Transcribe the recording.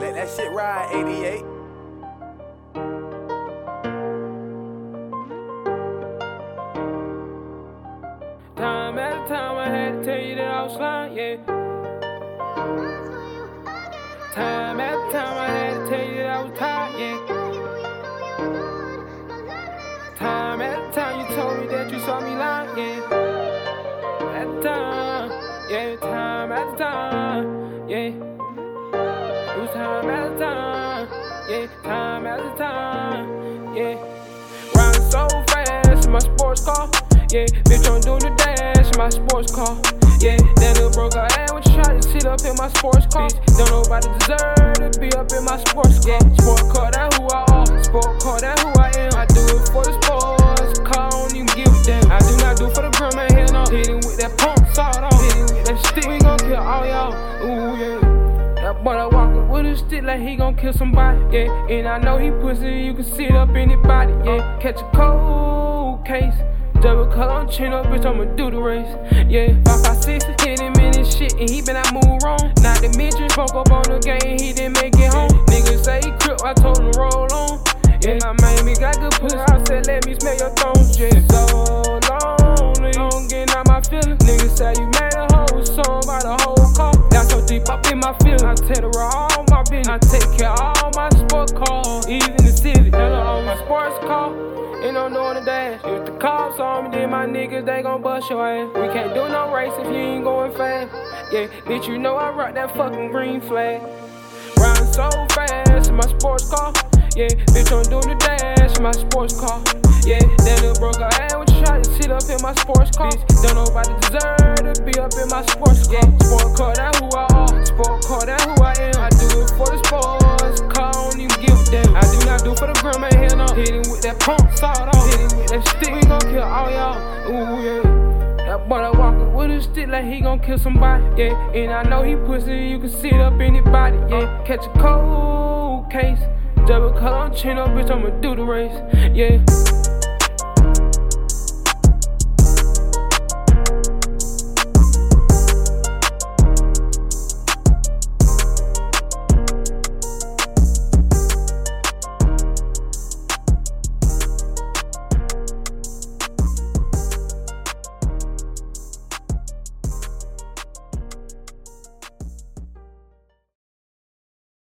Let that shit ride, 88. Time after time, I had to tell you that I was lying, yeah. Time after time, I had to tell you that I was tired, yeah. Time after time, you told me that you saw me lying, yeah. At time, yeah, time after time, yeah. Time after time, yeah, time after time, yeah. Riding so fast in my sports car. Yeah, bitch, I'm doing the dash in my sports car. Yeah, that little broke her ass when she tried to sit up in my sports car. Bitch, don't nobody deserve to be up in my sports car. Sport That boy that walking with a stick like he gon' kill somebody, yeah. And I know he pussy, you can sit up anybody, yeah. Catch a cold case. Double color on chin up, bitch, I'ma do the race. Yeah, 556 hit him in his shit, and he been I move wrong. Not to mention, spoke up on the game, he didn't make it home. Niggas say he crip, I told him roll on. Yeah, my Miami my feelings. I tell her all my business. I take care of all my sport cars, even the city. Hello, on my sports car. Ain't no doing the dash. If the cops on me, then my niggas, they gon' bust your ass. We can't do no race if you ain't going fast. Yeah, bitch, you know I rock that fucking green flag. Riding so fast in my sports car. Yeah, bitch, I'm doing the dash in my sports car. Yeah, that little broke her ass when she tried to sit up in my sports car. Bitch, don't nobody deserve be up in my sports car. Sport car, that who I are. Sport car, that who I am. I do it for the sports car, I don't even give a damn. I do not do for the gram, man, hell no. Hit him with that pump, sawed off. Hit him with that stick, we gon' kill all y'all. Ooh, yeah. That boy that walking with a stick like he gon' kill somebody, yeah. And I know he pussy, you can sit up anybody, yeah. Catch a cold case, double color on chin up, bitch, I'ma do the race, yeah.